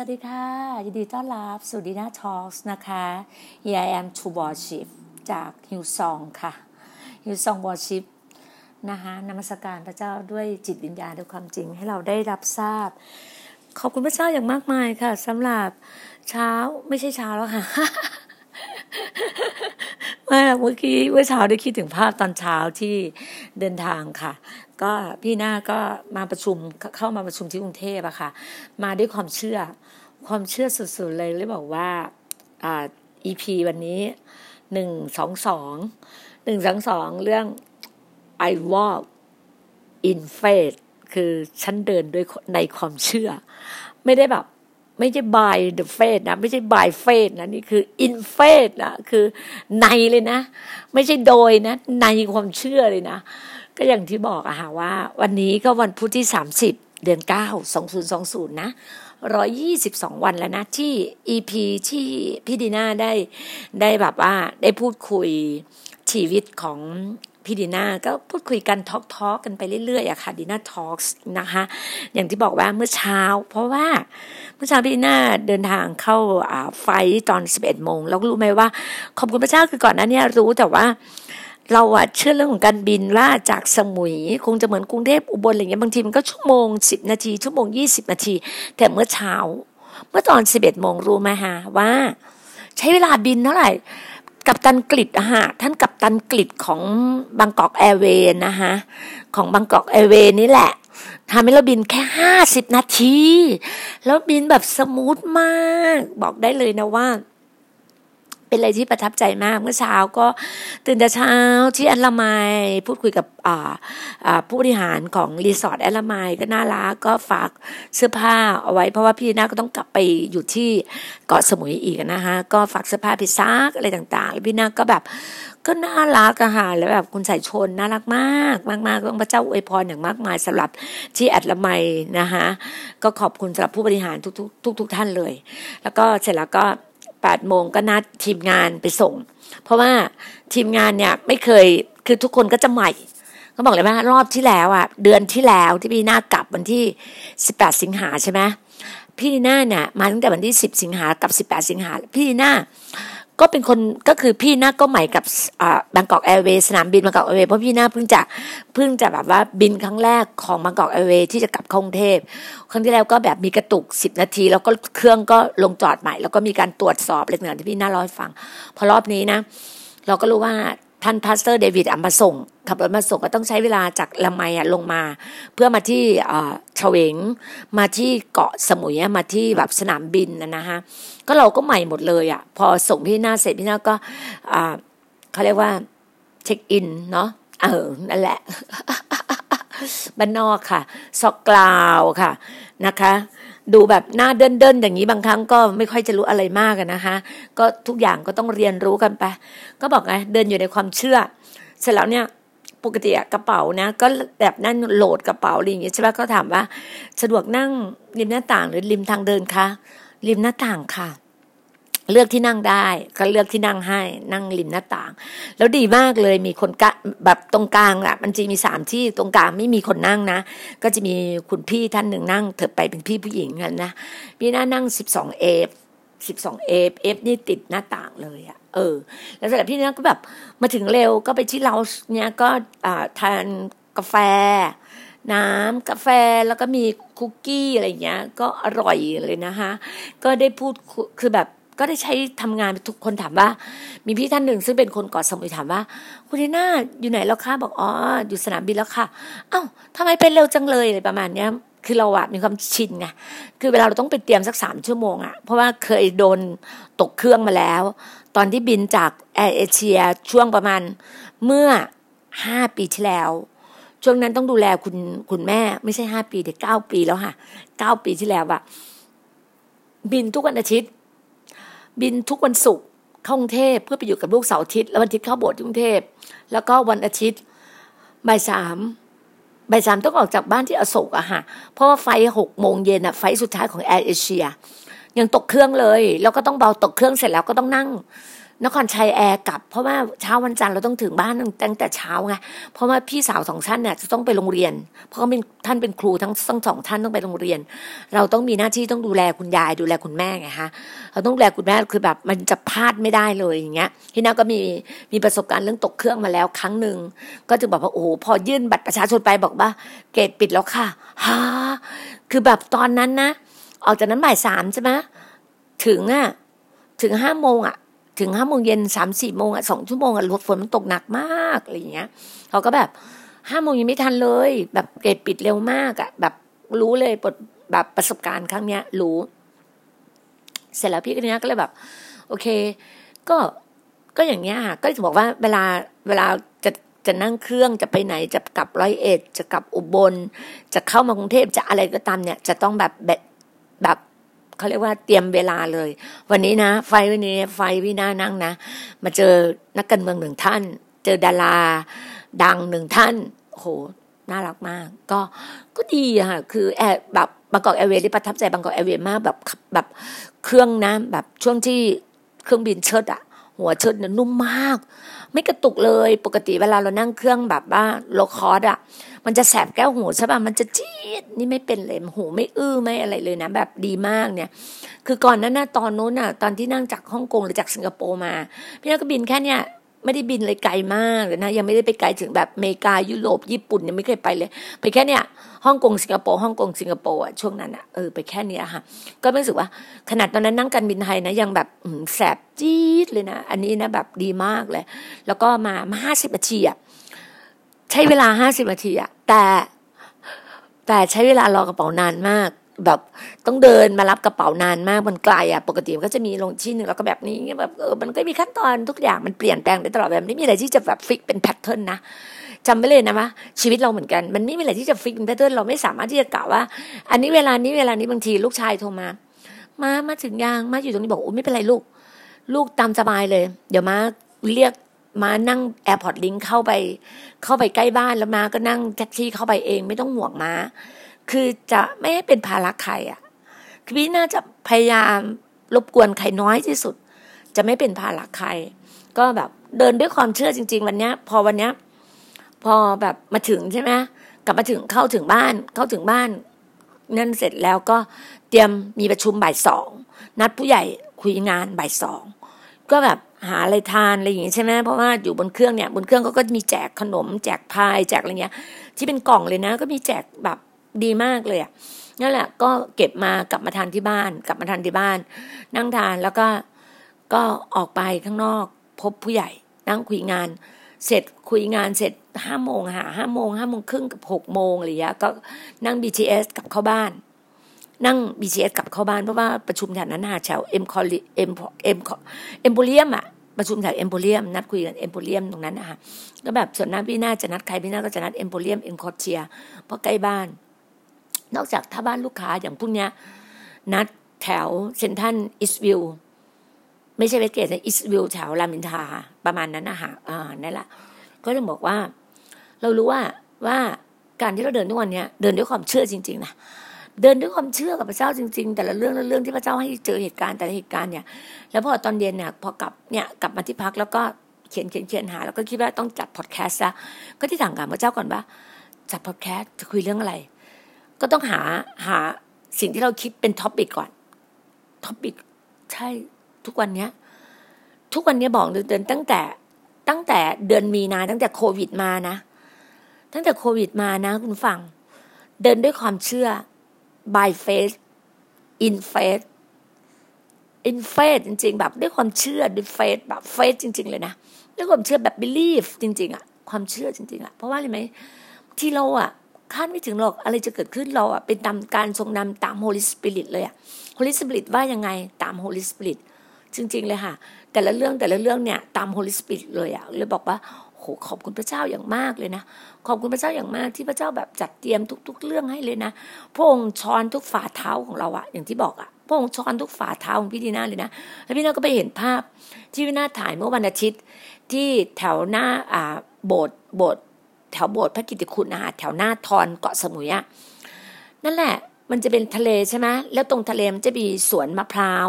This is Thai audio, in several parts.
สวัสดีค่ะ ยินดีต้อนรับสู่ดีน่า talk นะคะ Here I am to worship จาก Hillsong ค่ะ Hillsong Worship นะคะนมัสการพระเจ้าด้วยจิตวิญญาณด้วยความจริงให้เราได้รับทราบ ขอบคุณพระเจ้าอย่างมากมายค่ะสำหรับเช้าไม่ใช่เช้าแล้วค่ะเมื่อเมื่อกี้เมื่อเช้าได้คิดถึงภาพตอนเช้าที่เดินทางค่ะ ก็พี่หน้าก็มาประชุมเข้ามาประชุมที่กรุงเทพอะค่ะ มาด้วยความเชื่อ ความเชื่อสุดๆเลยเลยบอกว่าอ่า EP วันนี้หนึ่งสองสองหนึ่งสองสองเรื่อง I walk in faith คือฉันเดินด้วยในความเชื่อ ไม่ได้แบบ ไม่ใช่ by the faith นะ ไม่ใช่ by faith นะ นี่คือ in faith นะ คือในเลยนะ ไม่ใช่โดยนะ ในความเชื่อเลยนะ ก็อย่างที่บอกอะค่ะว่า วันนี้ก็วันพุธที่30เดือน9 2020นะ 122 วันแล้วนะ ที่ EP ที่พี่ดีน่าได้ได้แบบว่าได้พูดคุยชีวิตของพี่ดีน่าก็พูดคุยกันทอกทอกันไปเรื่อยๆอะค่ะดีน่าทอล์กนะคะอย่างที่บอกว่าเมื่อเช้า เพราะว่าเมื่อเช้าพี่ดีน่าเดินทางเข้าไฟตอน 11โมงแล้วรู้ไหมว่า ขอบคุณพระเจ้าคือก่อนหน้านี้รู้แต่ว่า เราอะเชื่อเรื่องของการบินว่าจากสมุย คงจะเหมือนกรุงเทพอุบลอะไรเงี้ยบางทีมันก็ชั่วโมง10นาที ชั่วโมง20นาที แต่เมื่อเช้า เมื่อตอน11โมงรู้ไหมฮะว่า ใช้เวลาบินเท่าไหร่กับตันกฤษอะฮะท่านกับตันกฤษของบางกอกแอร์เวย์นะคะของบางกอกแอร์เวย์นี่แหละทำให้เราบินแค่ห้าสิบนาที แล้วบินแบบ smooth มาก บอกได้เลยนะว่า เป็นอะไรที่ประทับใจมากเมื่อเช้าก็ตื่นแต่เช้าที่แอดละไมพูดคุยกับผู้บริหารของรีสอร์ทแอดละไมก็น่ารักก็ฝากเสื้อผ้าเอาไว้ เพราะว่าพี่นาก็ต้องกลับไปอยู่ที่เกาะสมุยอีกนะคะก็ฝากเสื้อผ้าไปซักอะไรต่างๆแล้วพี่นาก็แบบก็น่ารักอะค่ะแล้วแบบคุณใส่ชนน่ารักมาก มากมากต้องพระเจ้าอวยพรอย่างมากมายสำหรับที่แอดละไมนะคะก็ขอบคุณสำหรับผู้บริหารทุกๆทุกๆท่านเลย แล้วก็เสร็จแล้วก็ แปดโมงก็นัดทีมงานไปส่ง เพราะว่าทีมงานเนี่ยไม่เคยคือทุกคนก็จะใหม่ก็บอกเลยว่ารอบที่แล้วอะ เดือนที่แล้วที่พี่หน้ากลับวันที่สิบแปดสิงหาใช่ไหมพี่หน้าเนี่ยมาตั้งแต่วันที่สิบสิงหากับสิบแปดสิงหาพี่หน้า ก็เป็นคนก็คือพี่หน้าก็ใหม่กับบางกอกแอร์เวย์สนามบินบางกอกแอร์เวย์เพราะพี่หน้าเพิ่งจะเพิ่งจะแบบว่าบินครั้งแรกของ Bangkok Airways ที่จะกลับกรุงเทพครั้งที่แล้วก็แบบมีกระตุกสิบนาที แล้วก็เครื่องก็ลงจอดใหม่ แล้วก็มีการตรวจสอบเล็กน้อยที่พี่น่าเล่าให้ฟัง พอรอบนี้นะ เราก็รู้ว่า ท่าน pastor เดวิดมาส่ง ขับรถมาส่งก็ต้องใช้เวลาจากละไมลงมา เพื่อมาที่เฉวง มาที่เกาะสมุยมาที่แบบสนามบินนะฮะก็เราก็ใหม่หมดเลยอะ พอส่งพี่หน้าเสร็จพี่หน้าก็เขาเรียกว่าเช็คอินเนาะเออนั่นแหละบ้านนอกค่ะ ซอกกลาวค่ะนะคะ ดูแบบหน้าเดินเดินอย่างนี้บางครั้งก็ไม่ค่อยจะรู้อะไรมากนะคะ ก็ทุกอย่างก็ต้องเรียนรู้กันไป ก็บอกไงเดินอยู่ในความเชื่อ เสร็จแล้วเนี่ยปกติกระเป๋านะก็แบบนั่นโหลดกระเป๋าอะไรอย่างเงี้ยใช่ไหมก็ถามว่า สะดวกนั่งริมหน้าต่างหรือริมทางเดินคะริมหน้าต่างค่ะ เลือกที่นั่งได้ก็เลือกที่นั่งให้นั่งริมหน้าต่าง แล้วดีมากเลยมีคนกะแบบตรงกลางอะมันจะมีสามที่ตรงกลางไม่มีคนนั่งนะ ก็จะมีคุณพี่ท่านหนึ่งนั่งถัดไปเป็นพี่ผู้หญิงกันนะพี่น่านั่งสิบสอง F สิบสอง F F นี่ติดหน้าต่างเลยอะเออ แล้วเสร็จพี่น่าก็แบบมาถึงเร็วก็ไปที่เราเนี่ยก็ทานกาแฟ น้ำกาแฟแล้วก็มีคุกกี้อะไรเงี้ย ก็อร่อยเลยนะคะก็ได้พูดคือแบบ ก็ได้ใช้ทำงานทุกคนถามว่า มีพี่ท่านหนึ่งซึ่งเป็นคนเกาะสมุยถามว่า คุณดีน่าอยู่ไหนแล้วคะบอกอ๋ออยู่สนามบินแล้วค่ะเอ้าทำไมเป็นเร็วจังเลยอะไรประมาณเนี้ยคือเราอะมีความชินไง คือเวลาเราต้องไปเตรียมสักสามชั่วโมงอะเพราะว่าเคยโดนตกเครื่องมาแล้ว ตอนที่บินจากแอร์เอเชียช่วงประมาณเมื่อห้าปีที่แล้ว ช่วงนั้นต้องดูแลคุณคุณแม่ ไม่ใช่ห้าปีแต่เก้าปีแล้วค่ะเก้าปีที่แล้วอะบินทุกวันอาทิตย์ บินทุกวันศุกร์เข้ากรุงเทพเพื่อไปอยู่กับลูกเสาร์อาทิตย์แล้ววันอาทิตย์เข้าโบสถ์กรุงเทพแล้วก็วันอาทิตย์บ่ายสามบ่ายสามต้องออกจากบ้านที่อโศกอะค่ะเพราะว่าไฟหกโมงเย็นอะไฟสุดท้ายของแอร์เอเชียยังตกเครื่องเลย แล้วก็ต้องเบาตกเครื่องเสร็จแล้วก็ต้องนั่ง นครชัยแอร์กลับ เพราะว่าเช้าวันจันทร์เราต้องถึงบ้านตั้งแต่เช้าไงเพราะว่าพี่สาวสองท่านเนี่ยจะต้องไปโรงเรียน เพราะเขาเป็นท่านเป็นครูทั้งทั้งสองท่านต้องไปโรงเรียน เราต้องมีหน้าที่ต้องดูแลคุณยายดูแลคุณแม่ไงฮะเราต้องดูแลคุณแม่คือแบบมันจะพลาดไม่ได้เลยอย่างเงี้ยที่น่าก็มีมีประสบการณ์เรื่องตกเครื่องมาแล้วครั้งหนึ่งก็จะบอกว่าโอ้พอยื่นบัตรประชาชนไปบอกว่า เกตปิดแล้วค่ะฮะคือแบบตอนนั้นนะออกจากนั้นบ่ายสามใช่ไหมถึงอะถึงห้าโมงอะ ถึงห้าโมงเย็นสามสี่โมงอะสองชั่วโมงอะฝนมันตกหนักมากอะไรอย่างเงี้ยเขาก็แบบห้าโมงยังไม่ทันเลย แบบเกตปิดเร็วมากอะแบบรู้เลยบทแบบประสบการณ์ครั้งเนี้ย รู้ เสร็จแล้วพี่คนนี้ก็เลยแบบ โอเค ก็ก็อย่างเงี้ยก็จะบอกว่าเวลาเวลาจะจะนั่งเครื่องจะไปไหนจะกลับร้อยเอ็ดจะกลับอุบล จะเข้ามากรุงเทพจะอะไรก็ตามเนี่ย จะต้องแบบแบบแบบ เขาเรียกว่าเตรียมเวลาเลย วันนี้นะ flight วันนี้ flight พี่น่านั่งนะ มาเจอนักการเมืองหนึ่งท่าน เจอดารา ดังหนึ่งท่านโหน่ารักมาก ก็ก็ดีค่ะคือแอบแบบ Bangkok Airways ที่ประทับใจ Bangkok Airways มากแบบแบบเครื่องนะแบบช่วงที่เครื่องบินเชิดอะหัวเชิดเนี่ยนุ่มมาก ไม่กระตุกเลยปกติเวลาเรานั่งเครื่องแบบว่าโลคอสอะ มันจะแสบแก้วหูใช่ป่ะมันจะจี๊ดนี่ไม่เป็นเลยหูไม่อื้อไม่อะไรเลยนะ แบบดีมากเนี่ย คือก่อนนั้นนะตอนนู้นน่ะ ตอนที่นั่งจากฮ่องกงหรือจากสิงคโปร์มา พี่นักก็บินแค่เนี้ยไม่ได้บินเลยไกลมากเลยนะ ยังไม่ได้ไปไกลถึงแบบอเมริกายุโรปญี่ปุ่นยังไม่เคยไปเลย ไปแค่เนี้ยฮ่องกงสิงคโปร์ฮ่องกงสิงคโปร์อะช่วงนั้นอะเออไปแค่เนี้ยค่ะ ก็รู้สึกว่า ขนาดตอนนั้นนั่งการบินไทยนะ ยังแบบแสบจี๊ดเลยนะ อันนี้นะแบบดีมากเลย แล้วก็มามาห้าสิบนาทีอะ ใช้เวลาห้าสิบนาทีอะแต่แต่ใช้เวลารอกระเป๋านานมาก แบบต้องเดินมารับกระเป๋านานมากมันไกลอะปกติมันก็จะมีลงที่หนึ่งแล้วก็แบบนี้แบบเออมันก็มีขั้นตอนทุกอย่างมันเปลี่ยนแปลงได้ตลอดแบบไม่มีอะไรที่จะแบบ fix เป็น pattern นะจำไว้เลยนะว่าชีวิตเราเหมือนกัน มันไม่มีอะไรที่จะ fix เป็น pattern เราไม่สามารถที่จะกล่าวว่า อันนี้เวลานี้เวลานี้บางทีลูกชายโทรมา มามาถึงยังมาอยู่ตรงนี้บอกโอ้ไม่เป็นไรลูก ลูกตามสบายเลย เดี๋ยวมาเรียก มานั่ง Airport Link เข้าไป เข้าไปใกล้บ้านแล้วมาก็นั่งแท็กซี่เข้าไปเองไม่ต้องห่วงมา คือจะไม่ให้เป็นภาระใครอะคือพี่น่าจะพยายามรบกวนใครน้อยที่สุด จะไม่เป็นภาระใคร ก็แบบเดินด้วยความเชื่อจริง ๆ วันเนี้ย พอวันเนี้ย พอแบบมาถึงใช่ไหมกลับมาถึงเข้าถึงบ้าน เข้าถึงบ้านนั่นเสร็จแล้วก็เตรียมมีประชุมบ่ายสองนัดผู้ใหญ่คุยงานบ่ายสองก็แบบ หาอะไรทานอะไรอย่างงี้ใช่ไหมเพราะว่าอยู่บนเครื่องเนี่ย บนเครื่องเขาก็มีแจกขนม แจกพายแจกอะไรเงี้ย ที่เป็นกล่องเลยนะ ก็มีแจกแบบดีมากเลยอะนั่นแหละ ก็เก็บมากลับมาทานที่บ้าน กลับมาทานที่บ้าน นั่งทานแล้วก็ก็ออกไปข้างนอก พบผู้ใหญ่ นั่งคุยงาน เสร็จคุยงานเสร็จห้าโมงหาห้าโมงห้าโมงครึ่งกับหกโมงอะไรอย่างเงี้ยก็นั่ง BTS กลับเข้าบ้าน นั่ง BTS กลับเข้าบ้านเพราะว่าประชุมแถวนั้นหาแถวเอ็มควอเอ็มเอ็มเอ็มโพเรียมอะประชุมแถวเอ็มโพเรียมนัดคุยกันเอ็มโพเรียมตรงนั้นนะคะก็แบบส่วนมากพี่น่าจะนัดใครพี่น่าก็จะนัด Emporium EmQuartier เพราะใกล้บ้าน นอกจากถ้าบ้านลูกค้าอย่างพวกเนี้ยนัดแถว Central EastVille ไม่ใช่ Westgate นะ EastVille แถวรามอินทราประมาณนั้นนะคะอ่านั่นแหละก็ต้องบอกว่า เรารู้ว่าว่าการที่เราเดินทุกวันเนี้ยเดินด้วยความเชื่อจริง ๆ นะ เดินด้วยความเชื่อกับพระเจ้าจริง ๆ แต่ละเรื่องละเรื่องที่พระเจ้าให้เจอเหตุการณ์แต่ละเหตุการณ์เนี่ย แล้วพอตอนเย็นเนี่ยพอกลับเนี่ยกลับมาที่พักแล้วก็เขียนเขียนเขียนหา แล้วก็คิดว่าต้องจัดพอดแคสต์ซะก็ที่ถามกับพระเจ้าก่อนว่าจัดพอดแคสต์จะคุยเรื่องอะไร ก็ต้องหาหาสิ่งที่เราคิดเป็น topic ก่อน topic ใช่ทุกวันเนี้ยทุกวันนี้บอกเดินตั้งแต่ตั้งแต่เดือนมีนาตั้งแต่โควิดมานะ ตั้งแต่โควิดมานะ คุณฟัง เดินด้วยความเชื่อ by faith in faith in faith จริง ๆ แบบด้วยความเชื่อด้วย faith แบบ faith จริง ๆ เลยนะด้วยความเชื่อแบบ belief จริง ๆอะความเชื่อจริง ๆอะเพราะว่าอะไรไหมที่เราอะคาดไม่ถึงหรอกอะไรจะเกิดขึ้นเราอะเป็นตามการทรงนำตาม Holy Spirit เลยอะ Holy Spirit ว่ายังไงตาม Holy Spirit จริง ๆ เลยค่ะ แต่ละเรื่องแต่ละเรื่องเนี่ยตาม Holy Spirit เลยอะเลยบอกว่า โหขอบคุณพระเจ้าอย่างมากเลยนะ ขอบคุณพระเจ้าอย่างมากที่พระเจ้าแบบจัดเตรียมทุก ๆ เรื่องให้เลยนะพระองค์ช้อนทุกฝ่าเท้าของเราอะอย่างที่บอกอะพระองค์ช้อนทุกฝ่าเท้าของพี่ดีน่าเลยนะแล้วพี่น่าก็ไปเห็นภาพที่พี่น่าถ่ายเมื่อวันอาทิตย์ ที่แถวหน้าอ่าโบสถ์โบสถ์แถวโบสถ์พระกิติคุณนะคะแถวหน้าทอนเกาะสมุยอะนั่นแหละมันจะเป็นทะเลใช่ไหมแล้วตรงทะเลมันจะมีสวนมะพร้าว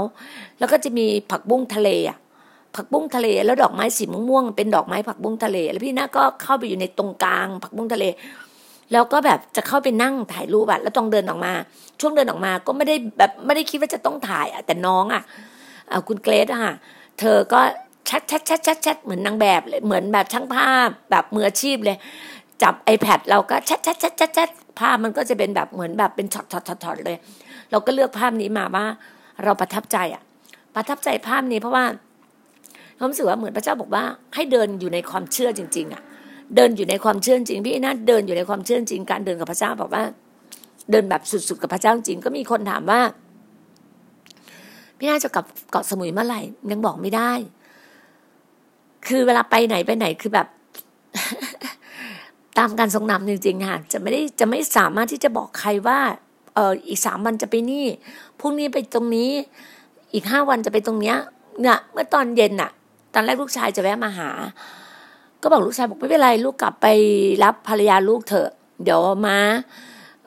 แล้วก็จะมีผักบุ้งทะเลอะ ผักบุ้งทะเล แล้วดอกไม้สีม่วงเป็นดอกไม้ผักบุ้งทะเล แล้วพี่นาก็เข้าไปอยู่ในตรงกลาง ผักบุ้งทะเล แล้วก็แบบจะเข้าไปนั่งถ่ายรูปอะแล้วต้องเดินออกมา ช่วงเดินออกมาก็ไม่ได้แบบไม่ได้คิดว่าจะต้องถ่ายอะแต่น้องอะคุณเกรซอะเธอก็ชัดชัดชัดชัดชัดเหมือนนางแบบเลยเหมือนแบบช่างภาพแบบมืออาชีพเลย จับ iPad เราก็ชัดชัดชัดชัดชัดภาพมันก็จะเป็นแบบเหมือนแบบเป็นช็อตช็อตช็อตเลย เราก็เลือกภาพนี้มาว่า เราประทับใจอะประทับใจภาพนี้เพราะว่า เรารู้สึกว่าเหมือนพระเจ้าบอกว่า ให้เดินอยู่ในความเชื่อจริง ๆ อะ เดินอยู่ในความเชื่อจริงพี่นาเดินอยู่ในความเชื่อจริงการเดินกับพระเจ้าบอกว่า เดินแบบสุดๆกับพระเจ้าจริงก็มีคนถามว่า พี่นาจะกลับเกาะสมุยเมื่อไหร่ยังบอกไม่ได้ คือเวลาไปไหนไปไหนคือแบบตามการทรงนำจริงๆค่ะจะไม่ได้จะไม่สามารถที่จะบอกใครว่าเอออีกสามวันจะไปนี่พรุ่งนี้ไปตรงนี้ อีกห้าวันจะไปตรงเนี้ยเนี่ยเมื่อตอนเย็นน่ะ ตอนแรกลูกชายจะแวะมาหา ก็บอกลูกชายบอกไม่เป็นไรลูกกลับไปรับภรรยาลูกเถอะ เดี๋ยวมา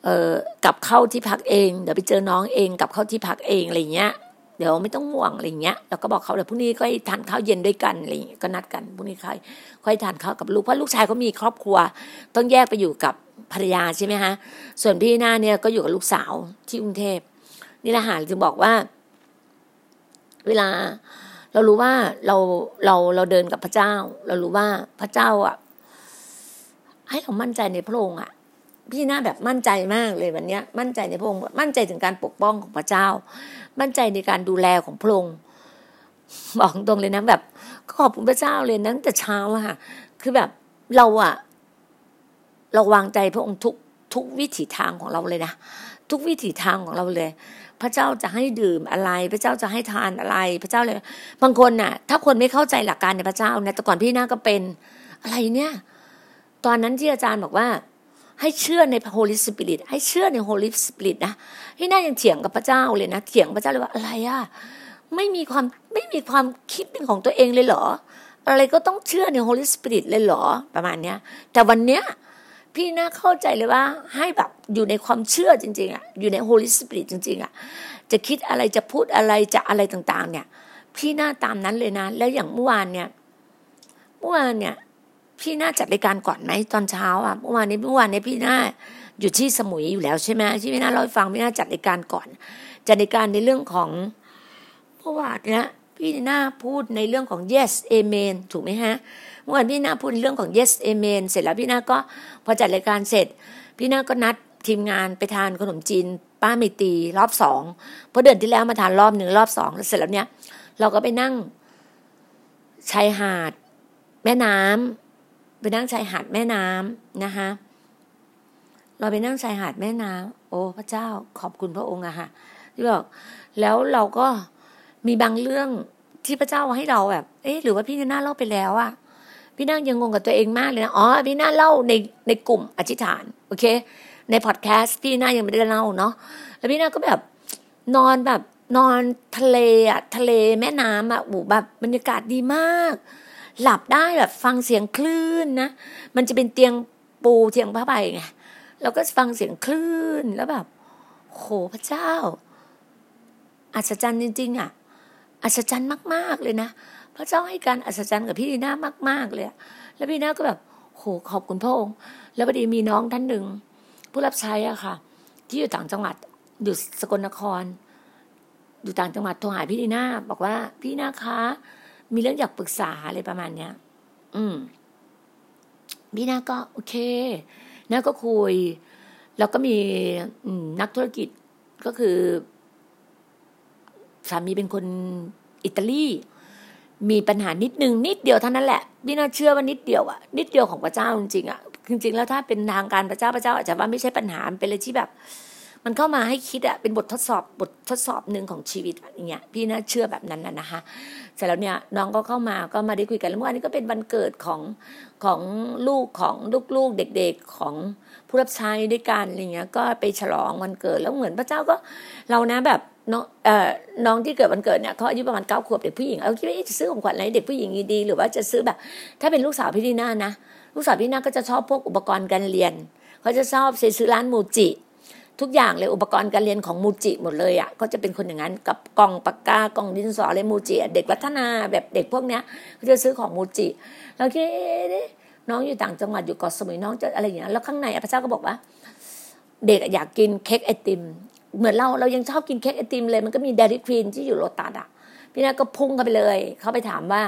เอ่อกลับเข้าที่พักเอง เดี๋ยวไปเจอน้องเองกลับเข้าที่พักเองอะไรเงี้ย เดี๋ยวไม่ต้องห่วงอะไรเงี้ยแล้วก็บอกเขาเดี๋ยวพรุ่งนี้ก็ทานข้าวเย็นด้วยกันอะไรเงี้ยก็นัดกันพรุ่งนี้ค่อยค่อยทานข้าวกับลูกเพราะลูกชายเขามีครอบครัว ต้องแยกไปอยู่กับภรรยาใช่ไหมฮะส่วนพี่หน้าเนี่ยก็อยู่กับลูกสาวที่กรุงเทพนี่แหละหาจึงบอกว่า เวลา เรารู้ว่าเราเราเราเดินกับพระเจ้า เรารู้ว่าพระเจ้าอะ ให้เรามั่นใจในพระองค์อะ พี่หน้าแบบมั่นใจมากเลยวันเนี้ย มั่นใจในพระองค์มั่นใจถึงการปกป้องของพระเจ้า มั่นใจในการดูแลของพระองค์บอกตรงเลยนะแบบขอบคุณพระเจ้าเลยนั้นแต่เช้าอะค่ะ คือแบบเราอะเราวางใจพระองค์ทุกทุกวิถีทางของเราเลยนะทุกวิถีทางของเราเลย พระเจ้าจะให้ดื่มอะไร พระเจ้าจะให้ทานอะไร พระเจ้าเลยบางคนน่ะ ถ้าคนไม่เข้าใจหลักการในพระเจ้านะแต่ก่อนพี่นาก็เป็นอะไรเนี่ย ตอนนั้นที่อาจารย์บอกว่า ให้เชื่อในพระ Holy Spirit ให้เชื่อใน Holy Spirit นะพี่นายังเถียงกับพระเจ้าเลยนะเถียงพระเจ้าเลยว่าอะไรอะไม่มีความไม่มีความคิดเป็นของตัวเองเลยเหรอ อะไรก็ต้องเชื่อใน Holy Spirit เลยเหรอประมาณเนี้ย แต่วันเนี้ย พี่นาเข้าใจเลยว่าให้แบบอยู่ในความเชื่อจริงๆอะอยู่ใน Holy Spirit จริง ๆอะจะคิดอะไรจะพูดอะไรจะอะไรต่างๆ เนี่ย พี่นาตามนั้นเลยนะ แล้วอย่างเมื่อวานเนี่ยเมื่อวานเนี่ยพี่นาจัดรายการก่อนไหมตอนเช้าอะเมื่อวานนี้เมื่อวานนี้พี่นาอยู่ที่สมุยอยู่แล้วใช่ไหมที่พี่น่าเล่าให้ฟังพี่น่าจัดรายการก่อน จัดรายการในเรื่องของเมื่อวานเนี่ยพี่น่าพูดในเรื่องของ yes amen ถูกไหมฮะ เมื่อวานพี่นาพูดเรื่องของ yes amen เสร็จแล้วพี่นาก็พอจัดรายการเสร็จ พี่นาก็นัดทีมงานไปทานขนมจีน ป้าเมตีรอบสองเพราะเดือนที่แล้วมาทานรอบหนึ่งรอบสองเสร็จแล้วเนี่ย เราก็ไปนั่งชายหาด แม่น้ำไปนั่งชายหาดแม่น้ำนะคะเราไปนั่งชายหาดแม่น้ำโอ้พระเจ้าขอบคุณพระองค์อะค่ะที่บอกแล้วเราก็มีบางเรื่องที่พระเจ้าให้เราแบบ เอ๊ะหรือว่าพี่นาเล่าไปแล้วอะ พี่นายังงงกับตัวเองมากเลยนะอ๋อพี่นาเล่าในในกลุ่มอธิษฐานโอเค ในพอดแคสต์พี่นายังไม่ได้เล่าเนาะแล้วพี่นาก็แบบนอนแบบนอนทะเลอะทะเลแม่น้ำอะโอ้แบบบรรยากาศดีมาก หลับได้แบบฟังเสียงคลื่นนะมันจะเป็นเตียงปูเตียงผ้าใบไงแล้วก็ฟังเสียงคลื่นแล้วแบบโหพระเจ้าอัศจรรย์จริง ๆอะอัศจรรย์มาก ๆเลยนะ พระเจ้าให้การอัศจรรย์กับพี่ดีน่ามาก ๆ เลยแล้วพี่ดีน่าก็แบบโหขอบคุณพระองค์ แล้วพอดีมีน้องท่านหนึ่งผู้รับใช้อะค่ะ ที่อยู่ต่างจังหวัดอยู่สกลนคร อยู่ต่างจังหวัดโทรหาพี่ดีน่าบอกว่าพี่น่าคะ มีเรื่องอยากปรึกษาอะไรประมาณเนี้ย อืมพี่นาก็โอเคนาก็คุย แล้วก็มีนักธุรกิจก็คือสามีเป็นคนอิตาลี มีปัญหานิดนึงนิดเดียวเท่านั้นแหละพี่น่าเชื่อว่านิดเดียวอะนิดเดียวของพระเจ้าจริงๆอะจริงๆแล้วถ้าเป็นทางการพระเจ้าพระเจ้าอาจจะว่าไม่ใช่ปัญหาเป็นอะไรที่แบบ มันเข้ามาให้คิดอะเป็นบททดสอบบททดสอบหนึ่งของชีวิตอย่างเงี้ยพี่น่าเชื่อแบบนั้นนะนะคะเสร็จแล้วเนี่ยน้องก็เข้ามาก็มาได้คุยกันแล้วเมื่อวานนี้ก็เป็นวันเกิดของของลูกของลูกๆเด็กๆของผู้รับใช้ด้วยกันอะไรเงี้ยก็ไปฉลองวันเกิดแล้วเหมือนพระเจ้าก็เรานะแบบ น้องเอ่อน้องที่เกิดวันเกิดเนี่ยเขาอายุประมาณเก้าขวบเด็กผู้หญิงเอาคิดว่าจะซื้อของขวัญอะไรเด็กผู้หญิงดีหรือว่าจะซื้อแบบ ถ้าเป็นลูกสาวพี่ดีน่านะ ลูกสาวพี่น่าก็จะชอบพวกอุปกรณ์การเรียนเขาจะชอบซื้อร้านมูจิ ทุกอย่างเลยอุปกรณ์การเรียนของมูจิหมดเลยอะก็จะเป็นคนอย่างนั้นกับกล่องปากกากล่องดินสออะไรมูจิเด็กพัฒนาแบบเด็กพวกเนี้ยก็จะซื้อของมูจิแล้วคิดน้องอยู่ต่างจังหวัดอยู่เกาะสมุยน้องจะอะไรอย่างเงี้ยแล้วข้างในพระเจ้าก็บอกว่า เด็กอยากกินเค้กไอติม เหมือนเราเรายังชอบกินเค้กไอติมเลย มันก็มีเดลิควีนที่อยู่โรตัสอะ พี่นาก็พุ่งเข้าไปเลย เขาไปถามว่า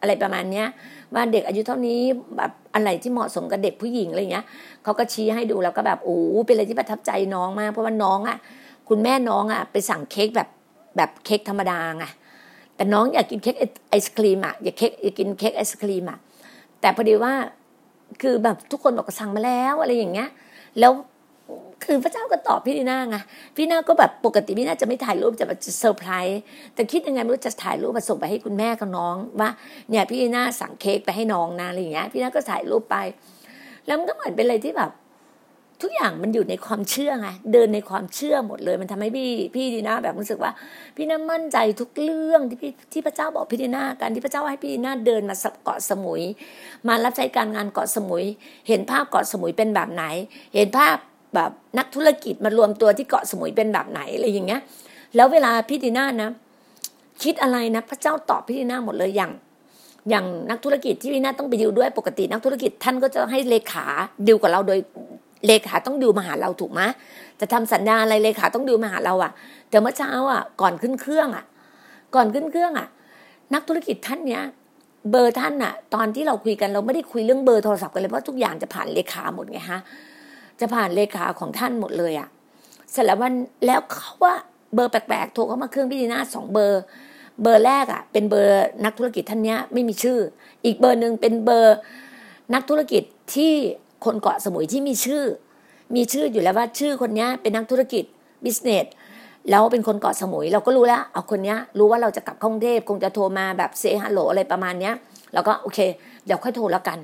อะไรประมาณเนี้ยว่าเด็กอายุเท่านี้แบบอะไรที่เหมาะสมกับเด็กผู้หญิงอะไรเงี้ยเขาก็ชี้ให้ดูแล้วก็แบบโอ้เป็นอะไรที่ประทับใจน้องมาก เพราะว่าน้องอะ คุณแม่น้องอะ ไปสั่งเค้กแบบแบบเค้กธรรมดาไงแต่น้องอยากกินเค้กไอศครีมอะอยากเค้กอยากกินเค้กไอศครีมอะแต่พอดีว่าคือแบบทุกคนบอกสั่งมาแล้วอะไรอย่างเงี้ย แล้ว คือพระเจ้าก็ตอบพี่ดีนาไงพี่นาก็แบบปกติพี่นาจะไม่ถ่ายรูปจะแบบเซอร์ไพรส์แต่คิดยังไงไม่รู้จะถ่ายรูปมาส่งไปให้คุณแม่กับน้องว่าเนี่ยพี่ดีนาสั่งเค้กไปให้น้องนะอะไรอย่างเงี้ยพี่นาก็ถ่ายรูปไป แล้วมันก็เหมือนเป็นอะไรที่แบบ ทุกอย่างมันอยู่ในความเชื่อไงเดินในความเชื่อหมดเลย มันทำให้พี่พี่ดีนาแบบรู้สึกว่า พี่นามั่นใจทุกเรื่องที่พี่ที่พระเจ้าบอกพี่ดีนาการที่พระเจ้าให้พี่ดีนาเดินมาเกาะสมุย มารับใช้การงานเกาะสมุย เห็นภาพเกาะสมุยเป็นแบบไหน เห็นภาพ แบบนักธุรกิจมารวมตัวที่เกาะสมุยเป็นแบบไหนอะไรอย่างเงี้ย แล้วเวลาพี่ดีนานะ คิดอะไรนะ พระเจ้าตอบพี่ดีนาหมดเลยอย่าง อย่างนักธุรกิจที่พี่ดีนาต้องไปดิวด้วยปกตินักธุรกิจท่านก็จะให้เลขาดิวกับเราโดยเลขาต้องดิวมาหาเราถูกไหมจะทำสัญญาอะไรเลขาต้องดิวมาหาเราอะ แต่เมื่อเช้าอะ ก่อนขึ้นเครื่องอะ ก่อนขึ้นเครื่องอะ นักธุรกิจท่านเนี้ยเบอร์ท่านอะตอนที่เราคุยกันเราไม่ได้คุยเรื่องเบอร์โทรศัพท์กันเลยเพราะทุกอย่างจะผ่านเลขาหมดไงฮะ จะผ่านเลขาของท่านหมดเลยอะ่ะเสร็จแล้ววันแล้วเขาว่าเบอร์แปลกๆโทรเข้ามาเครื่องพี่ดีนาสองเบอร์ เบอร์แรกอะ่ะ เป็นเบอร์นักธุรกิจท่านเนี้ยไม่มีชื่อ อีกเบอร์หนึ่งเป็นเบอร์นักธุรกิจที่คนเกาะสมุยที่มีชื่อ มีชื่ออยู่แล้วว่าชื่อคนนี้เป็นนักธุรกิจ business แล้วเป็นคนเกาะสมุย เราก็รู้แล้วเอาคนนี้รู้ว่าเราจะกลับกรุงเทพคงจะโทรมาแบบ say hello อะไรประมาณเนี้ยเราก็โอเค เดี๋ยวค่อยโทรแล้วกัน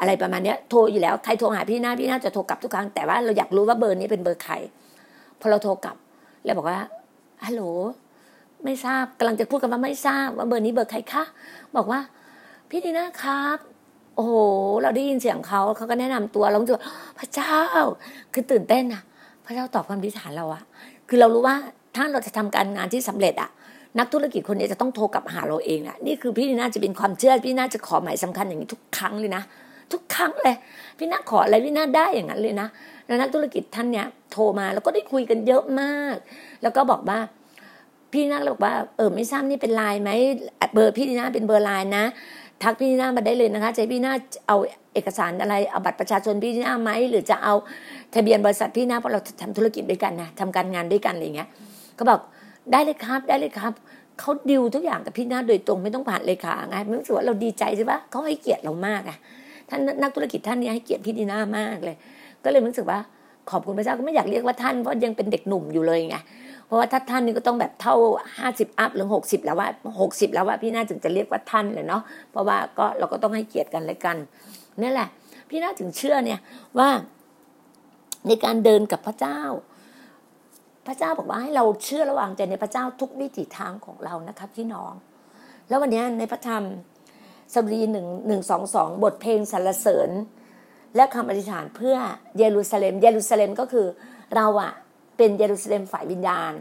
อะไรประมาณนี้โทรอยู่แล้วใครโทรหาพี่หน้าพี่หน้าจะโทรกลับทุกครั้งแต่ว่าเราอยากรู้ว่าเบอร์นี้เป็นเบอร์ใครพอเราโทรกลับ แล้วบอกว่าฮัลโหลไม่ทราบกำลังจะพูดกันว่าไม่ทราบว่าเบอร์นี้เบอร์ใครคะบอกว่า พี่ดีน่าครับ โอ้โหเราได้ยินเสียงเขาเขาก็แนะนำตัวเราจะพระเจ้า คือตื่นเต้นนะพระเจ้าตอบความดิฐานเราอะคือเรารู้ว่าถ้าเราจะทำการงานที่สำเร็จอะนักธุรกิจคนนี้จะต้องโทรกลับหาเราเองอะนี่คือพี่น่าจะเป็นความเชื่อพี่น่าจะขอหมายสำคัญอย่างนี้ทุกครั้งเลยนะ ทุกครั้งเลยพี่นาขออะไรพี่นาได้อย่างนั้นเลยนะแล้วนักธุรกิจท่านเนี้ยโทรมาแล้วก็ได้คุยกันเยอะมาก แล้วก็บอกว่าพี่นาบอกว่าเออไม่ทราบนี่เป็นไลน์ไหมเบอร์พี่นาเป็นเบอร์ไลน์นะ ทักพี่นามาได้เลยนะคะใจพี่นาเอาเอกสารอะไรเอาบัตรประชาชนพี่นาไหมหรือจะเอาทะเบียนบริษัทพี่นาเพราะเราทำธุรกิจด้วยกันนะทำการงานด้วยกันอะไรเงี้ยก็บอกได้เลยครับได้เลยครับเขาดิวทุกอย่างกับพี่นาโดยตรงไม่ต้องผ่านเลขาไงไม่รู้สึกว่าเราดีใจใช่ปะเขาให้เกียรติเรามากอะ ท่านนักธุรกิจท่านนี้ให้เกียรติพี่ดีน่ามากเลย ก็เลยรู้สึกว่าขอบคุณพระเจ้าก็ไม่อยากเรียกว่าท่านเพราะยังเป็นเด็กหนุ่มอยู่เลยไงเพราะว่าถ้าท่านนี่ก็ต้องแบบเท่าห้าสิบอัพหรือหกสิบแล้วว่าหกสิบแล้วว่าพี่น่าถึงจะเรียกว่าท่านเลยเนาะเพราะว่าก็เราก็ต้องให้เกียรติกันและกันนี่แหละ พี่น่าถึงเชื่อเนี่ยว่าในการเดินกับพระเจ้า พระเจ้าบอกว่าให้เราเชื่อระวางใจในพระเจ้าทุกวิถีทางของเรานะครับพี่น้อง แล้ววันนี้ในพระธรรม สบรีหนึ่งหนึ่งสองสองบทเพลงสรรเสริญ และคำอธิษฐานเพื่อเยรูซาเล็ม เยรูซาเล็มก็คือเราอะเป็นเยรูซาเล็มฝ่ายวิญญาณ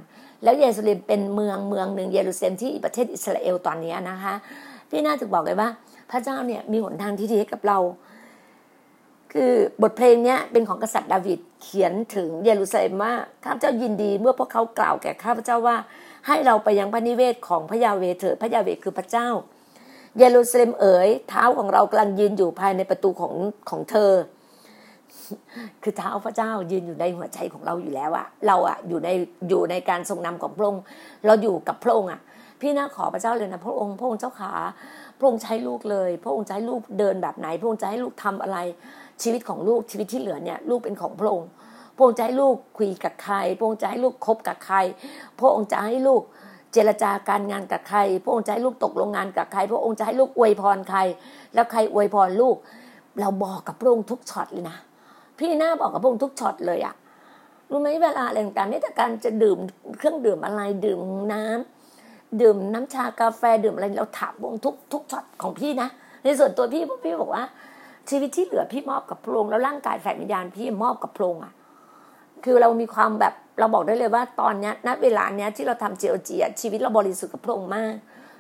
แล้วเยรูซาเล็มเป็นเมืองเมืองหนึ่งเยรูซาเล็มที่ประเทศอิสราเอลตอนนี้นะคะ พี่น่าจะบอกเลยว่า พระเจ้าเนี่ยมีหนทางที่ดีให้กับเรา คือบทเพลงนี้เป็นของกษัตริย์ดาวิดเขียนถึงเยรูซาเล็มว่าข้าพเจ้ายินดีเมื่อพวกเขากล่าวแก่ข้าพเจ้าว่า ให้เราไปยังพระนิเวศของพระยาเวเถิดพระยาเวคือพระเจ้า เยรูซาเล็มเอ๋ยเท้าของเรากำลังยืนอยู่ภายในประตูของของเธอ คือเท้าพระเจ้ายืนอยู่ในหัวใจของเราอยู่แล้วอะเราอะอยู่ในอยู่ในการทรงนำของพระองค์เราอยู่กับพระองค์อะพี่น่าขอพระเจ้าเลยนะพระองค์พระองค์เจ้าขาพระองค์ใช้ลูกเลย พระองค์จะให้ลูกเดินแบบไหน พระองค์จะให้ลูกทำอะไรชีวิตของลูกชีวิตที่เหลือเนี่ยลูกเป็นของพระองค์พระองค์จะให้ลูกคุยกับใคร พระองค์จะให้ลูกคบกับใคร พระองค์จะให้ลูกเเจรจาการงานกับใคร พระองค์จะให้ลูกตกลงงานกับใคร พระองค์จะให้ลูกอวยพรใคร แล้วใครอวยพรลูก เราบอกกับพระองค์ทุกช็อตเลยนะพี่หน้าบอกกับพระองค์ทุกช็อตเลยอะรู้ไหมเวลาอะไรต่างๆนี่แต่การจะดื่มเครื่องดื่มอะไรดื่มน้ำดื่มน้ำชากาแฟดื่มอะไรเราถามพระองค์ทุกทุกช็อตของพี่นะในส่วนตัวพี่พี่บอกว่า ชีวิตที่เหลือพี่มอบกับพระองค์แล้วร่างกายแฝงวิญญาณพี่มอบกับพระองค์อะคือเรามีความแบบ เราบอกได้เลยว่าตอนนี้ณเวลาเนี้ยที่เราทำ GOG อะชีวิตเราบริสุทธิ์กับพระองค์มาก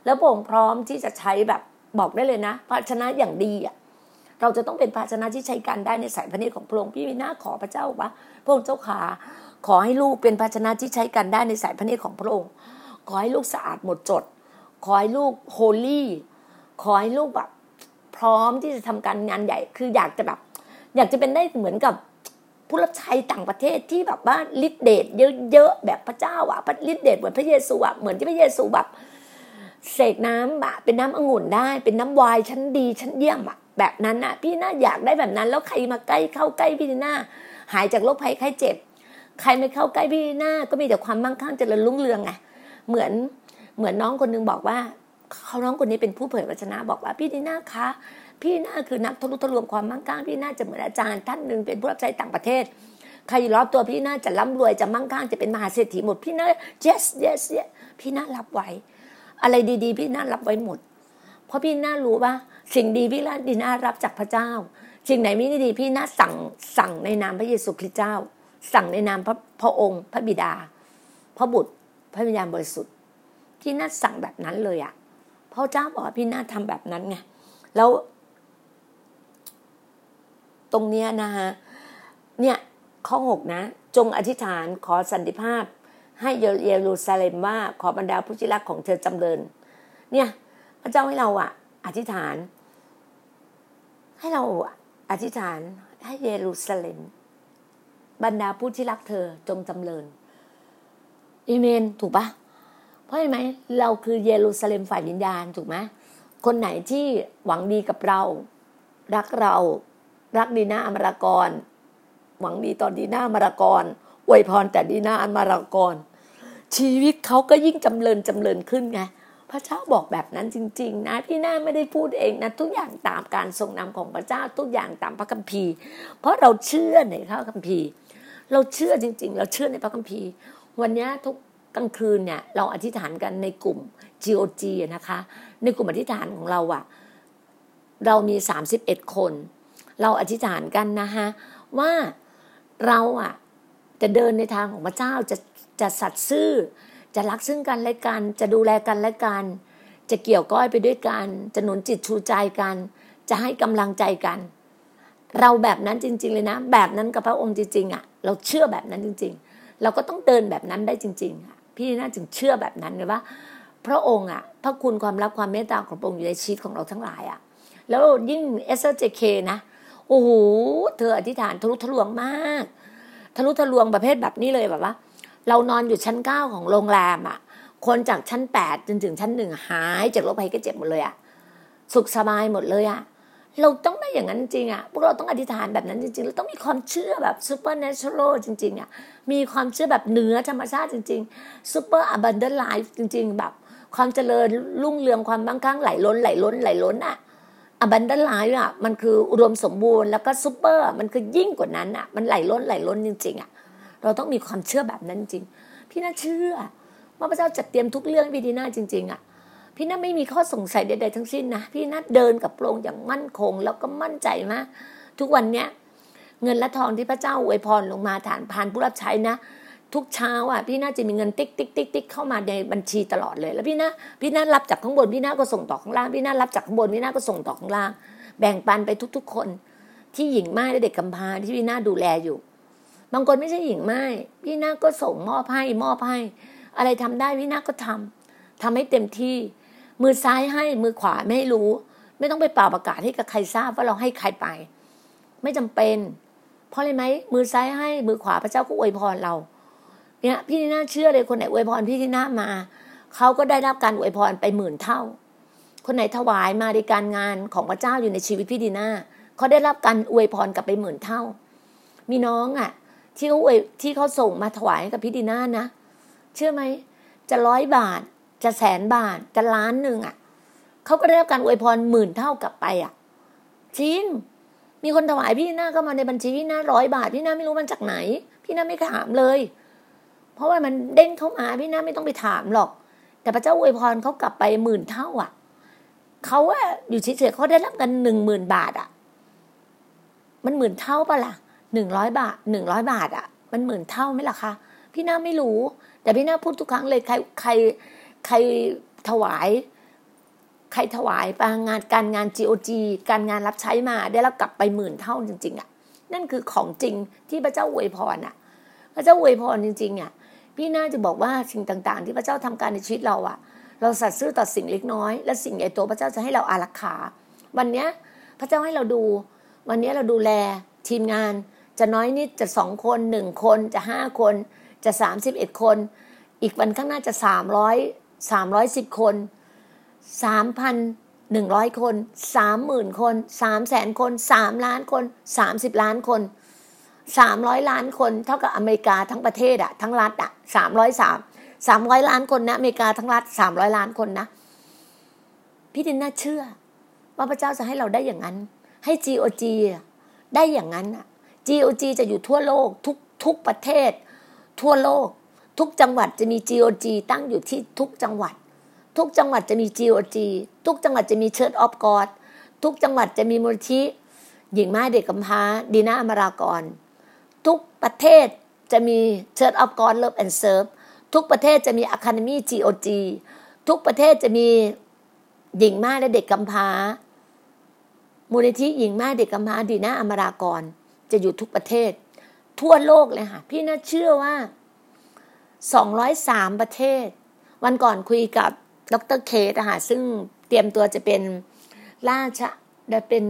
แล้วพระองค์พร้อมที่จะใช้แบบบอกได้เลยนะ ภาชนะอย่างดีอะเราจะต้องเป็นภาชนะที่ใช้การได้ในสายพระเนตรของพระองค์พี่วินาขอพระเจ้าว่าพระองค์เจ้าขาขอให้ลูกเป็นภาชนะที่ใช้การได้ในสายพระเนตรของพระองค์ ขอให้ลูกสะอาดหมดจด ขอให้ลูกโฮลี่ขอให้ลูกแบบพร้อมที่จะทำการงานใหญ่ คืออยากจะแบบ อยากจะเป็นได้เหมือนกับ ผู้รับใช้ต่างประเทศที่แบบว่าฤทธิเดชเยอะๆแบบพระเจ้าอะฤทธิเดชเหมือนพระเยซูอะเหมือนที่พระเยซูแบบเสกน้ำอะเป็นน้ำองุ่นได้ เป็นน้ำวายชั้นดีชั้นเยี่ยมอะแบบนั้นอะพี่น่าอยากได้แบบนั้น แล้วใครมาใกล้เข้าใกล้พี่น่าหายจากโรคภัยไข้เจ็บ ใครไม่เข้าใกล้พี่น่าก็มีแต่ความมั่งคั่งเจริญรุ่งเรืองไงเหมือนเหมือนน้องคนนึงบอกว่าเขาน้องคนนี้เป็นผู้เผยวจนะบอกว่าพี่ดีน่าคะ พี่น่าคือนักทะลุทะลวงความมั่งคั่งพี่น่าจะเหมือนอาจารย์ท่านหนึ่งเป็นผู้รับใช้ต่างประเทศ ใครรอบตัวพี่น่าจะร่ำรวยจะมั่งคั่งจะเป็นมหาเศรษฐีหมดพี่น่า yes yes yes พี่น่ารับไว้ อะไรดีๆ พี่น่ารับไว้หมด เพราะพี่น่ารู้ว่า สิ่งดีพี่น่าดีน่ารับจากพระเจ้า สิ่งไหนไม่ดีพี่น่าสั่งสั่งในนามพระเยซูคริสต์เจ้า สั่งในนามพระพระองค์ พระบิดา พระบุตร พระวิญญาณบริสุทธิ์พี่น่าสั่งแบบนั้นเลยอะ่ะพระเจ้าบอกว่าพี่น่าทำแบบนั้นไงแล้ว ตรงเนี้ยนะฮะเนี่ยข้อหกนะ จงอธิษฐานขอสันติภาพ ให้เยรูซาเล็มว่าขอบรรดาผู้ชิรักของเธอจำเริญ เนี่ยพระเจ้าให้เราอะอธิษฐาน ให้เราอธิษฐานให้เยรูซาเล็ม บรรดาผู้ที่รักเธอจงจำเริญอีเมนถูกปะเพราะเห็นไหมเราคือเยรูซาเล็มฝ่ายวิญญาณถูกไหมคนไหนที่หวังดีกับเรา รักเรา รักดีนาอมรากร หวังดีตอนดีนาอมรากรอวยพรแต่ดีนาอมรากร ชีวิตเขาก็ยิ่งจำเริญจำเริญขึ้นไงพระเจ้าบอกแบบนั้นจริง ๆ นะพี่นาไม่ได้พูดเองนะทุกอย่างตามการทรงนำของพระเจ้าทุกอย่างตามพระคัมภีร์ เพราะเราเชื่อในพระคัมภีร์ เราเชื่อจริง ๆ เราเชื่อในพระคัมภีร์ วันนี้ทุกกลางคืนเนี่ยเราอธิษฐานกันในกลุ่ม GOG นะคะ ในกลุ่มอธิษฐานของเราอะเรามีสามสิบเอ็ดคน เราอธิษฐานกันนะฮะว่าเราอะจะเดินในทางของพระเจ้าจะจะสัตย์ซื่อ จะรักซึ่งกันและกัน จะดูแลกันและกัน จะเกี่ยวก้อยไปด้วยกัน จะหนุนจิตชูใจกัน จะให้กำลังใจกัน เราแบบนั้นจริง ๆ เลยนะ แบบนั้นกับพระองค์จริงๆอะเราเชื่อแบบนั้นจริง ๆ เราก็ต้องเดินแบบนั้นได้จริงๆอะพี่น่าจึงเชื่อแบบนั้นเลยว่า พระองค์อะพระคุณความรักความเมตตาของพระองค์อยู่ในชีวิตของเราทั้งหลายอะแล้วยิ่งเอสเอเจเคนะ โอ้โหเธออธิษฐานทะลุทะลวงมาก ทะลุทะลวงประเภทแบบนี้เลยแบบว่า เรานอนอยู่ชั้นเก้าของโรงแรมอะ คนจากชั้นแปดจนถึงชั้นหนึ่งหายจากโรคภัยไข้เจ็บหมดเลยอะ สุขสบายหมดเลยอะ เราต้องได้อย่างนั้นจริงอะ พวกเราต้องอธิษฐานแบบนั้นจริงๆเราต้องมีความเชื่อแบบ supernatural จริงๆอะ มีความเชื่อแบบเหนือธรรมชาติจริงๆ super abundant life จริง ๆ แบบ ความเจริญรุ่งเรืองความมั่งคั่งไหลล้นไหลล้นไหลล้น abundant life อะมันคืออุดมสมบูรณ์แล้วก็ซูเปอร์มันคือยิ่งกว่านั้นอะ มันไหลล้นไหลล้นจริง ๆ อะ เราต้องมีความเชื่อแบบนั้นจริง พี่นาเชื่อว่าพระเจ้าจัดเตรียมทุกเรื่องพี่ดีนาจริง ๆ อะ พี่นาไม่มีข้อสงสัยใดๆทั้งสิ้นนะพี่นาเดินกับพระองค์อย่างมั่นคง แล้วก็มั่นใจมากทุกวันเนี้ยเงินและทองที่พระเจ้าอวยพรลงมาฐานผ่านผู้รับใช้นะ ทุกเช้าอะพี่นาจะมีเงินติ๊กติ๊กติ๊กติ๊กเข้ามาในบัญชีตลอดเลย แล้วพี่น่าพี่น่ารับจากข้างบนพี่น่าก็ส่งต่อข้างล่างพี่น่ารับจากข้างบนพี่น่าก็ส่งต่อข้างล่าง แบ่งปันไปทุก ๆ คน ที่หญิงม่ายและเด็กกำพร้าที่พี่นาดูแลอยู่ บางคนไม่ใช่หญิงม่ายพี่นาก็ส่งมอบให้มอบให้อะไรทำได้พี่นาก็ทำทำให้เต็มที่ มือซ้ายให้มือขวาไม่ให้รู้ ไม่ต้องไปป่าวประกาศให้กับใครทราบว่าเราให้ใครไป ไม่จำเป็น เพราะอะไรไหมมือซ้ายให้มือขวาพระเจ้าก็อวยพรเรา เนี่ยพี่ที่น่าเชื่อเลยคนไหนอวยพรพี่ที่น่ามาเขาก็ได้รับการอวยพรไปหมื่นเท่า คนไหนถวายมาในการงานของพระเจ้าอยู่ในชีวิตพี่ดีน่าเขาได้รับการอวยพรกลับไปหมื่นเท่า มีน้องอะ ที่เขาอวยที่เขาส่งมาถวายกับพี่ดีน่านะเชื่อไหมจะร้อยบาท จะแสนบาทจะล้านหนึ่งอะเขาก็ได้รับการอวยพรหมื่นเท่ากลับไปอะจริงมีคนถวายพี่หน้าก็มาในบัญชีพี่หน้าร้อยบาทพี่หน้าไม่รู้มันจากไหน พี่หน้าไม่ถามเลย เพราะว่ามันเด้งเข้ามาพี่น้าไม่ต้องไปถามหรอก แต่พระเจ้าอวยพรเขากลับไปหมื่นเท่าอะเขาว่าอยู่เฉยๆเขาได้รับกันหนึ่งหมื่นบาทอะ มันหมื่นเท่าปะล่ะหนึ่งร้อยบาทหนึ่งร้อยบาทอะ มันหมื่นเท่าไหมล่ะคะพี่นาไม่รู้ แต่พี่นาพูดทุกครั้งเลยใครใครใครถวาย ใครถวายปางานการงาน GOG การงานรับใช้มา ได้รับกลับไปหมื่นเท่าจริง ๆอะนั่นคือของจริงที่พระเจ้าอวยพรอะ พระเจ้าอวยพรจริงๆอะ พี่น่าจะบอกว่าสิ่งต่างๆ ที่พระเจ้าทำการในชีวิตเราอะเราสัตย์ซื่อต่อสิ่งเล็กน้อย และสิ่งใหญ่โตพระเจ้าจะให้เราอารักขา วันเนี้ยพระเจ้าให้เราดู วันนี้เราดูแลทีมงาน จะน้อยนิดจะสองคนหนึ่งคนจะห้าคนจะสามสิบเอ็ดคน อีกวันข้างหน้าจะสามร้อยสามร้อยสิบคนสามพันหนึ่งร้อยคนสามหมื่นคนสามแสนคนสามล้านคนสามสิบล้านคน สามร้อยล้านคนเท่ากับอเมริกาทั้งประเทศอะทั้งรัฐอะสามร้อยสามสามร้อยล้านคนนะอเมริกาทั้งรัฐสามร้อยล้านคนนะพี่ดินน่าเชื่อ ว่าพระเจ้าจะให้เราได้อย่างนั้น ให้ GOG ได้อย่างนั้นอะ GOG จะอยู่ทั่วโลกทุกทุกประเทศ ทั่วโลก ทุกจังหวัดจะมี GOG ตั้งอยู่ที่ทุกจังหวัด ทุกจังหวัดจะมี GOG ทุกจังหวัดจะมี Church of God ทุกจังหวัดจะมีมูลที่หญิงไม้เด็กกำพร้าดีน่าอมรากร ทุกประเทศจะมี Church of God Love and Serve ทุกประเทศจะมี Academy GOG ทุกประเทศจะมีหญิงไม้และเด็กกำพร้า มูลนิธิหญิงม่เด็กกำพร้าดีน่าอมรากร จะอยู่ทุกประเทศ ทั่วโลกเลยค่ะ พี่น่าเชื่อว่า 203 ประเทศ วันก่อนคุยกับดรเคสอะค่ะซึ่งเตรียมตัวจะเป็นราชจะเป็น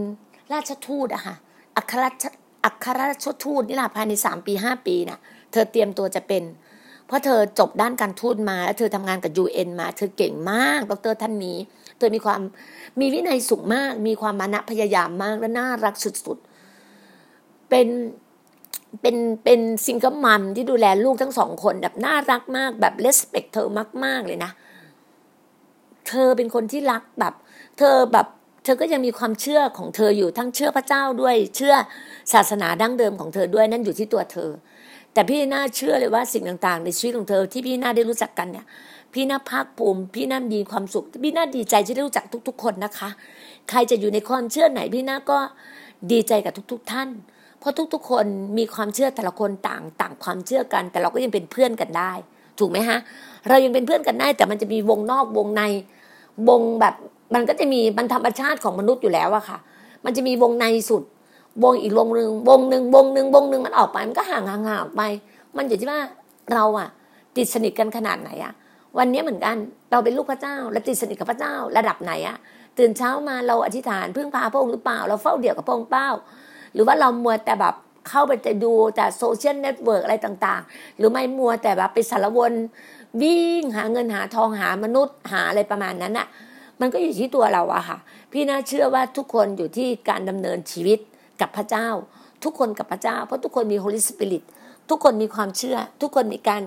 ราชทูตอะค่ะอัครราช อัครราชทูตนี่แหละภายใน3ปี5ปีน่ะ เธอเตรียมตัวจะเป็น เพราะเธอจบด้านการทูตมา แล้วเธอทำงานกับ UN มา เธอเก่งมาก ดรท่านนี้ เธอมีความมีวินัยสูงมาก มีความมานะพยายามมาก และน่ารักสุดๆ เป็นเป็นเป็นซิงเกิลมัมที่ดูแลลูกทั้งสองคนแบบน่ารักมากแบบเลสเปกเธอมาก ๆ เลยนะ เธอเป็นคนที่รักแบบ เธอแบบ ธอก็ยังมีความเชื่อของเธออยู่ทั้งเชื่อพระเจ้าด้วย เชื่อศาสนาดั้งเดิมของเธอด้วยนั่นอยู่ที่ตัวเธอ แต่พี่น่าเชื่อเลยว่าสิ่งต่างๆ ในชีวิตของเธอที่พี่น่าได้รู้จักกันเนี่ย พี่น่าภาคภูมิพี่น่ามีความสุข พี่น่าดีใจที่ได้รู้จักทุก ๆ คนนะคะ ใครจะอยู่ในความเชื่อไหนพี่น่าก็ดีใจกับทุก ๆ ท่าน เพราะทุกๆ คนมีความเชื่อแต่ละคนต่างต่างความเชื่อกัน แต่เราก็ยังเป็นเพื่อนกันได้ ถูกไหมฮะ เรายังเป็นเพื่อนกันได้แต่มันจะมีวงนอกวงในวงแบบ มันก็จะมีมันธรรมชาติของมนุษย์อยู่แล้วอะค่ะ มันจะมีวงในสุด วงอีกวงหนึ่งวงหนึ่งวงหนึ่งวงหนึ่งมันออกไป มันก็ห่างห่างห่างออกไป มันอยู่ที่ว่าเราอะติดสนิทกันขนาดไหนอะวันนี้เหมือนกันเราเป็นลูกพระเจ้าและติดสนิทกับพระเจ้าระดับไหนอะตื่นเช้ามาเราอธิษฐานพึ่งพาพระองค์หรือเปล่า เราเฝ้าเดี่ยวกับพระองค์เปล่า หรือว่าเรามัวแต่แบบเข้าไปแต่ดูแต่ social network อะไรต่างๆ หรือไม่มัวแต่แบบไปสาละวนวิ่งหาเงินหาทองหามนุษย์หาอะไรประมาณนั้นอะ มันก็อยู่ที่ตัวเราอะค่ะ พี่น่าเชื่อว่าทุกคนอยู่ที่การดำเนินชีวิตกับพระเจ้า ทุกคนกับพระเจ้า เพราะทุกคนมี Holy Spirit ทุกคนมีความเชื่อ ทุกคนมีการ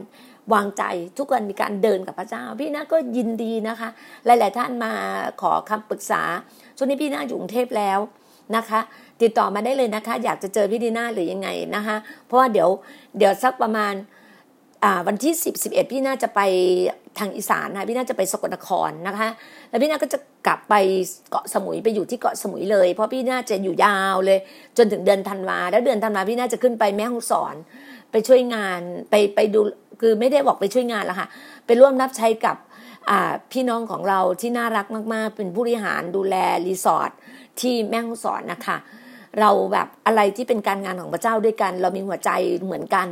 วางใจทุกคนมีการเดินกับพระเจ้า พี่น่าก็ยินดีนะคะ หลาย ๆ ท่านมาขอคำปรึกษาช่วงนี้พี่น่าอยู่กรุงเทพแล้วนะคะ ติดต่อมาได้เลยนะคะ อยากจะเจอพี่ดีน่าหรือยังไงนะคะ เพราะว่าเดี๋ยวเดี๋ยวสักประมาณวันที่ 10 11 พี่น่าจะไป ทางอีสานนะพี่น่าจะไปสกลนครนะคะ แล้วพี่น่าก็จะกลับไปเกาะสมุยไปอยู่ที่เกาะสมุยเลย เพราะพี่น่าจะอยู่ยาวเลย จนถึงเดือนธันวาแล้วเดือนธันวาพี่น่าจะขึ้นไปแม่ฮ่องสอน ไปช่วยงานไปไปดูคือไม่ได้บอกไปช่วยงานล้วค่ะไปร่วมรับใช้กับพี่น้องของเราที่น่ารักมาก ๆ เป็นผู้บริหารดูแลรีสอร์ทที่แม่ฮ่องสอนนะคะ เราแบบอะไรที่เป็นการงานของพระเจ้าด้วยกัน เรามีหัวใจเหมือนกัน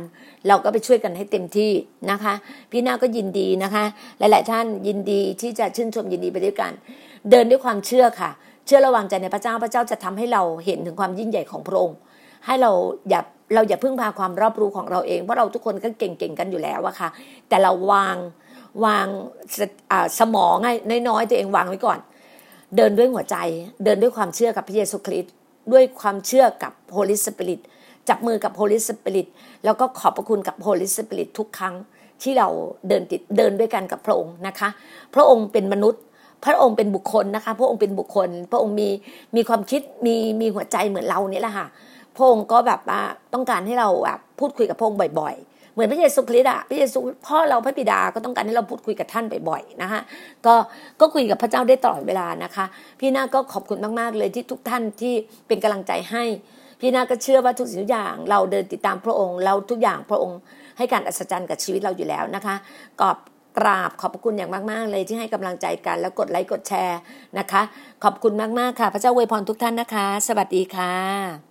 เราก็ไปช่วยกันให้เต็มที่นะคะ พี่นาก็ยินดีนะคะ หลาย ๆ ท่านยินดีที่จะชื่นชมยินดีไปด้วยกัน เดินด้วยความเชื่อค่ะ เชื่อระวังใจในพระเจ้าพระเจ้าจะทำให้เราเห็นถึงความยิ่งใหญ่ของพระองค์ ให้เราอย่าเราอย่าพึ่งพาความรอบรู้ของเราเองเพราะเราทุกคนก็เก่งๆกันอยู่แล้วอะค่ะ แต่เราวางวางสมองไงน้อยๆตัวเองวางไว้ก่อน เดินด้วยหัวใจ เดินด้วยความเชื่อกับพระเยซูคริสต์ ด้วยความเชื่อกับ Holy Spirit จับมือกับ Holy Spirit แล้วก็ขอบพระคุณกับ Holy Spirit ทุกครั้งที่เราเดินติดเดินด้วยกันกับพระองค์นะคะ พระองค์เป็นมนุษย์ พระองค์เป็นบุคคลนะคะ พระองค์เป็นบุคคล พระองค์มีมีความคิดมีมีหัวใจเหมือนเราเนี่ยแหละค่ะ พระองค์ก็แบบว่าต้องการให้เราแบบพูดคุยกับพระองค์บ่อย ๆ เหมือนพระเยซูคริสต์อะพระเยซูพ่อเราพระบิดาก็ต้องการให้เราพูดคุยกับท่านบ่อยๆนะคะก็ก็คุยกับพระเจ้าได้ตลอดเวลานะคะ พี่นาก็ขอบคุณมากๆเลยที่ทุกท่านที่เป็นกำลังใจให้ พี่นาก็เชื่อว่าทุกสิ่งทุกอย่างเราเดินติดตามพระองค์ เราทุกอย่างพระองค์ ให้การอัศจรรย์กับชีวิตเราอยู่แล้วนะคะกอบกราบขอบพระคุณอย่างมาก ๆ เลยที่ให้กำลังใจกันแล้วกดไลค์กดแชร์นะคะ ขอบคุณมาก ๆ ค่ะ พระเจ้าอวยพรทุกท่านนะคะ สวัสดีค่ะ